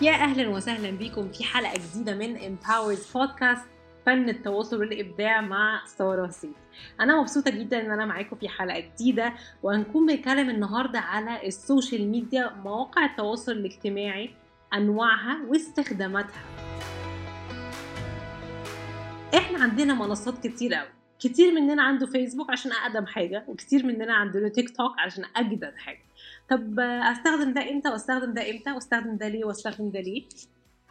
يا أهلا وسهلا بيكم في حلقة جديدة من Empowers بودكاست فن التواصل والإبداع مع سارة سيف أنا مبسوطة جدا إن أنا معاكم في حلقة جديدة وهنكون بنتكلم النهارده على ال social media مواقع التواصل الاجتماعي أنواعها واستخداماتها. إحنا عندنا منصات كتير قوي كتير مننا عنده فيسبوك عشان أقدم حاجة وكتير مننا عندنا تيك توك عشان أجدد حاجة. طب أستخدم ده إمتى وأستخدم ده إمتى وأستخدم ده ليه وأستخدم ده ليه؟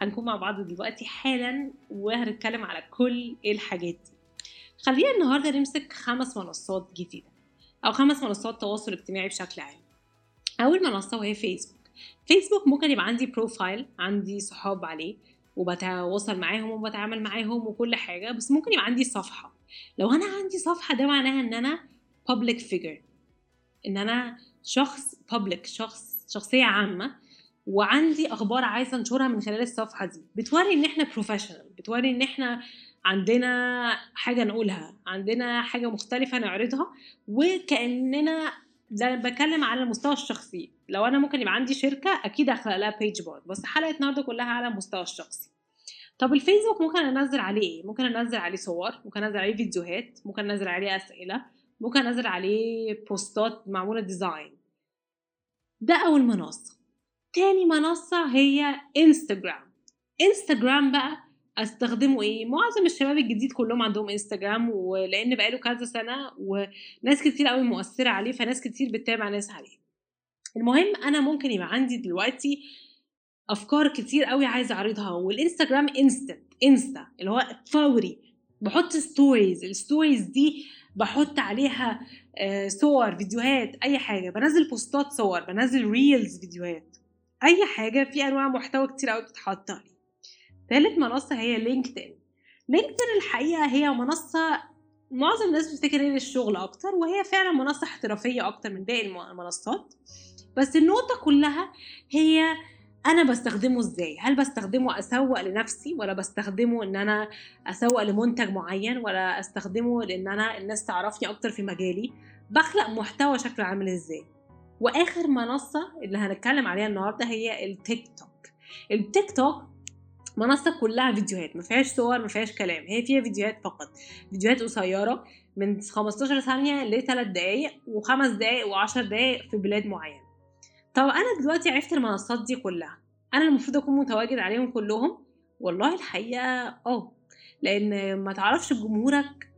هنكون مع بعض دلوقتي حالا وهنتكلم على كل الحاجات دي. خلينا النهارده نمسك خمس منصات جديدة أو خمس منصات تواصل اجتماعي بشكل عام. أول منصة وهي فيسبوك فيسبوك ممكن يبقى عندي بروفايل عندي صحاب عليه وبتواصل معاهم وبتعامل معاهم وكل حاجة بس ممكن يبقى عندي صفحة. لو أنا عندي صفحة ده معناها إن أنا public figure إن أنا شخص public شخص شخصية عامة. وعندي أخبار عايزة أنشرها من خلال الصفحة دي. بتوري إن إحنا professional بتوري إن إحنا عندنا حاجة نقولها عندنا حاجة مختلفة نعرضها. وكأننا ده بتكلم على المستوى الشخصي. لو أنا ممكن يبقى عندي شركة أكيد هخلق لها page برضه بس حلقة النهارده كلها على المستوى الشخصي. طب الفيسبوك ممكن أنزل عليه إيه؟ ممكن أنزل عليه صور ممكن أنزل عليه فيديوهات ممكن أنزل عليه أسئلة ممكن أنزل عليه بوستات معمولة design ده اول منصه تاني منصة هي انستجرام انستجرام بقى أستخدمه إيه؟ معظم الشباب الجديد كلهم عندهم انستجرام ولأن بقاله كذا سنة وناس كتير قوي مؤثرة عليه فناس كتير بتتابع ناس عليه. المهم أنا ممكن يبقى عندي دلوقتي أفكار كتير قوي عايزة أعرضها والإنستجرام instant insta اللي هو فوري. بحط stories ال stories دي بحط عليها صور فيديوهات أي حاجة. بنزل بوستات صور بنزل reels فيديوهات. أي حاجة في أنواع محتوى كتير قوي بتتحط ثالث منصة هي لينكدين. لينكدين الحقيقة هي منصة معظم الناس بتفتكر هي للشغل أكتر وهي فعلا منصة احترافية أكتر من باقي المنصات. بس النقطة كلها هي أنا بستخدمه إزاي؟ هل بستخدمه أسوق لنفسي ولا بستخدمه إن أنا أسوق لمنتج معين ولا أستخدمه لأن أنا الناس تعرفني أكتر في مجالي؟ بخلق محتوى شكله عامل إزاي؟ وآخر منصة اللي هنتكلم عليها النهارده هي التيك توك. التيك توك منصة كلها فيديوهات ما فيهاش صور ما فيهاش كلام هي فيها فيديوهات فقط. فيديوهات قصيرة من 15 ثانية ل 3 دقائق و5 دقائق و10 دقائق في بلاد معينة. طب أنا دلوقتي عرفت المنصات دي كلها. أنا المفروض أكون متواجد عليهم كلهم؟ والله الحقيقة آه. لأن ما تعرفش جمهورك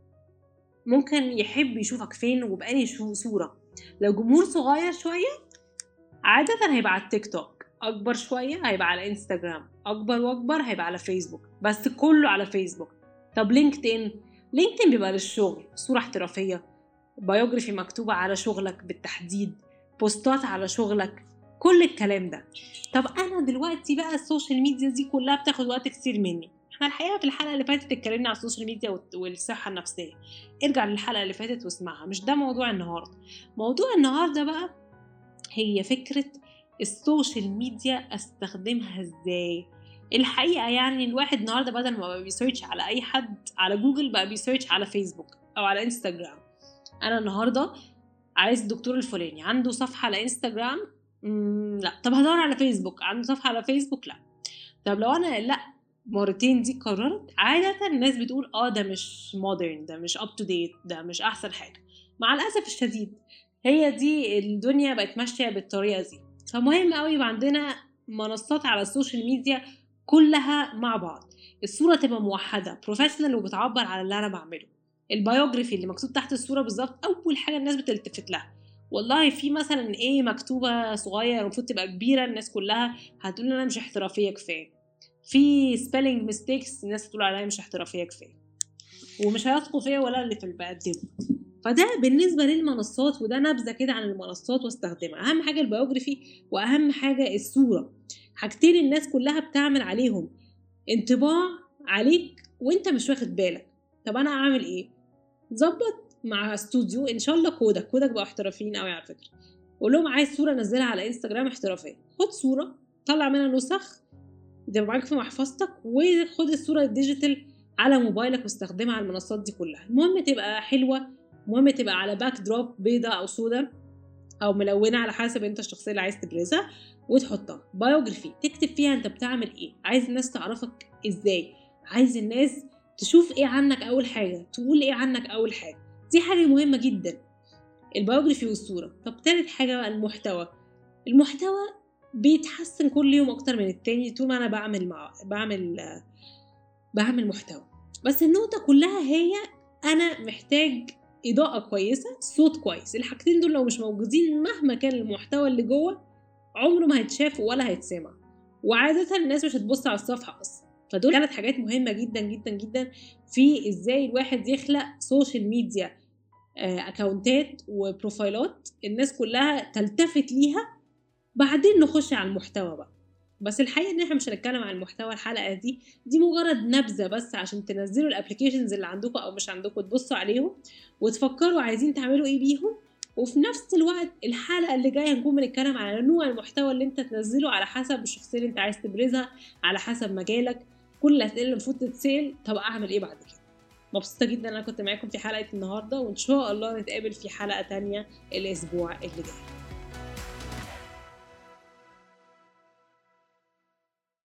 ممكن يحب يشوفك فين وبأنهي صورة. لو جمهور صغير شوية عادة هيبقى على التيك توك. أكبر شوية هيبقى على إنستجرام. أكبر وأكبر هيبقى على فيسبوك. بس كله على فيسبوك. طب لينكدين؟ لينكدين بيبقى للشغل. صورة احترافية. biography مكتوبة على شغلك بالتحديد. بوستات على شغلك. كل الكلام ده. طب أنا دلوقتي بقى ال social media دي كلها بتاخد وقت كتير مني. إحنا الحقيقة في الحلقة اللي فاتت اتكلمنا على ال social media والصحة النفسية. ارجع للحلقة اللي فاتت واسمعها. مش ده موضوع النهارده. موضوع النهارده بقى هي فكرة ال social media أستخدمها إزاي. الحقيقة يعني الواحد النهارده بدل ما بي search على أي حد على جوجل بقى بي search على فيسبوك أو على إنستجرام. أنا النهارده عايز الدكتور الفلاني. عنده صفحة على إنستجرام لا. طب هدور على فيسبوك عنده صفحة على فيسبوك لا. طب لو أنا لا. مرتين دي اتكررت عادة الناس بتقول آه ده مش modern ده مش up to date ده مش أحسن حاجة. مع الأسف الشديد هي دي الدنيا بقت ماشية بالطريقة دي. فمهم قوي يبقى عندنا منصات على ال social media كلها مع بعض. الصورة تبقى موحدة professional وبتعبر على اللي أنا بعمله. ال biography اللي مكتوب تحت الصورة بالظبط أول حاجة الناس بتلتفت لها. والله في مثلا إيه مكتوبة صغير المفروض تبقى كبيرة الناس كلها هتقول أنا مش احترافية كفاية. في spelling mistakes الناس هتقول عليا مش احترافية كفاية. ومش هيثقوا فيا ولا اللي في اللي بقدمه فده بالنسبة للمنصات وده نبذة كده عن المنصات واستخدمها أهم حاجة ال biography وأهم حاجة الصورة. حاجتين الناس كلها بتعمل عليهم انطباع عليك وأنت مش واخد بالك. طب أنا أعمل إيه؟ ظبط مع استوديو. إن شاء الله كوداك كوداك بقى احترافيين قوي على فكرة. قول لهم عايز صورة انزلها على إنستجرام احترافية. خد صورة طلع منها نسخ تبقى معاك في محفظتك وخد الصورة ال digital على موبايلك واستخدمها على المنصات دي كلها. المهم تبقى حلوة المهم تبقى على backdrop بيضة أو سودا أو ملونة على حسب أنت الشخصية اللي عايز تبرزها وتحطها. biography تكتب فيها أنت بتعمل إيه؟ عايز الناس تعرفك إزاي؟ عايز الناس تشوف إيه عنك أول حاجة؟ تقول إيه عنك أول حاجة؟ دي حاجة مهمة جدا. ال biography والصورة. طب تالت حاجة بقى المحتوى. المحتوى بيتحسن كل يوم أكتر من التاني طول ما أنا بعمل مع بعمل بعمل محتوى. بس النقطة كلها هي أنا محتاج إضاءة كويسة صوت كويس. الحاجتين دول لو مش موجودين مهما كان المحتوى اللي جوه عمره ما هيتشاف ولا هيتسمع. وعادة الناس مش هتبص على الصفحة أصلا. فدول ثلاث حاجات مهمة جدا جدا جدا في إزاي الواحد يخلق social media اكونتات وبروفايلات الناس كلها تلتفت ليها. بعدين نخش على المحتوى بقى. بس الحقيقة إن إحنا مش هنتكلم عن محتوى الحلقة دي. دي مجرد نبذة بس عشان تنزلوا ال applications اللي عندكم أو مش عندكم تبصوا عليهم وتفكروا عايزين تعملوا إيه بيهم. وفي نفس الوقت الحلقة اللي جاية هنكون بنتكلم على نوع المحتوى اللي أنت تنزله على حسب الشخصية اللي أنت عايز تبرزها على حسب مجالك. كل الأسئلة اللي المفروض تتسأل طب أعمل إيه بعد كده؟ مبسوطة جدا أنا كنت معاكم في حلقة النهارده وإن شاء الله نتقابل في حلقة تانية الأسبوع اللي جاي.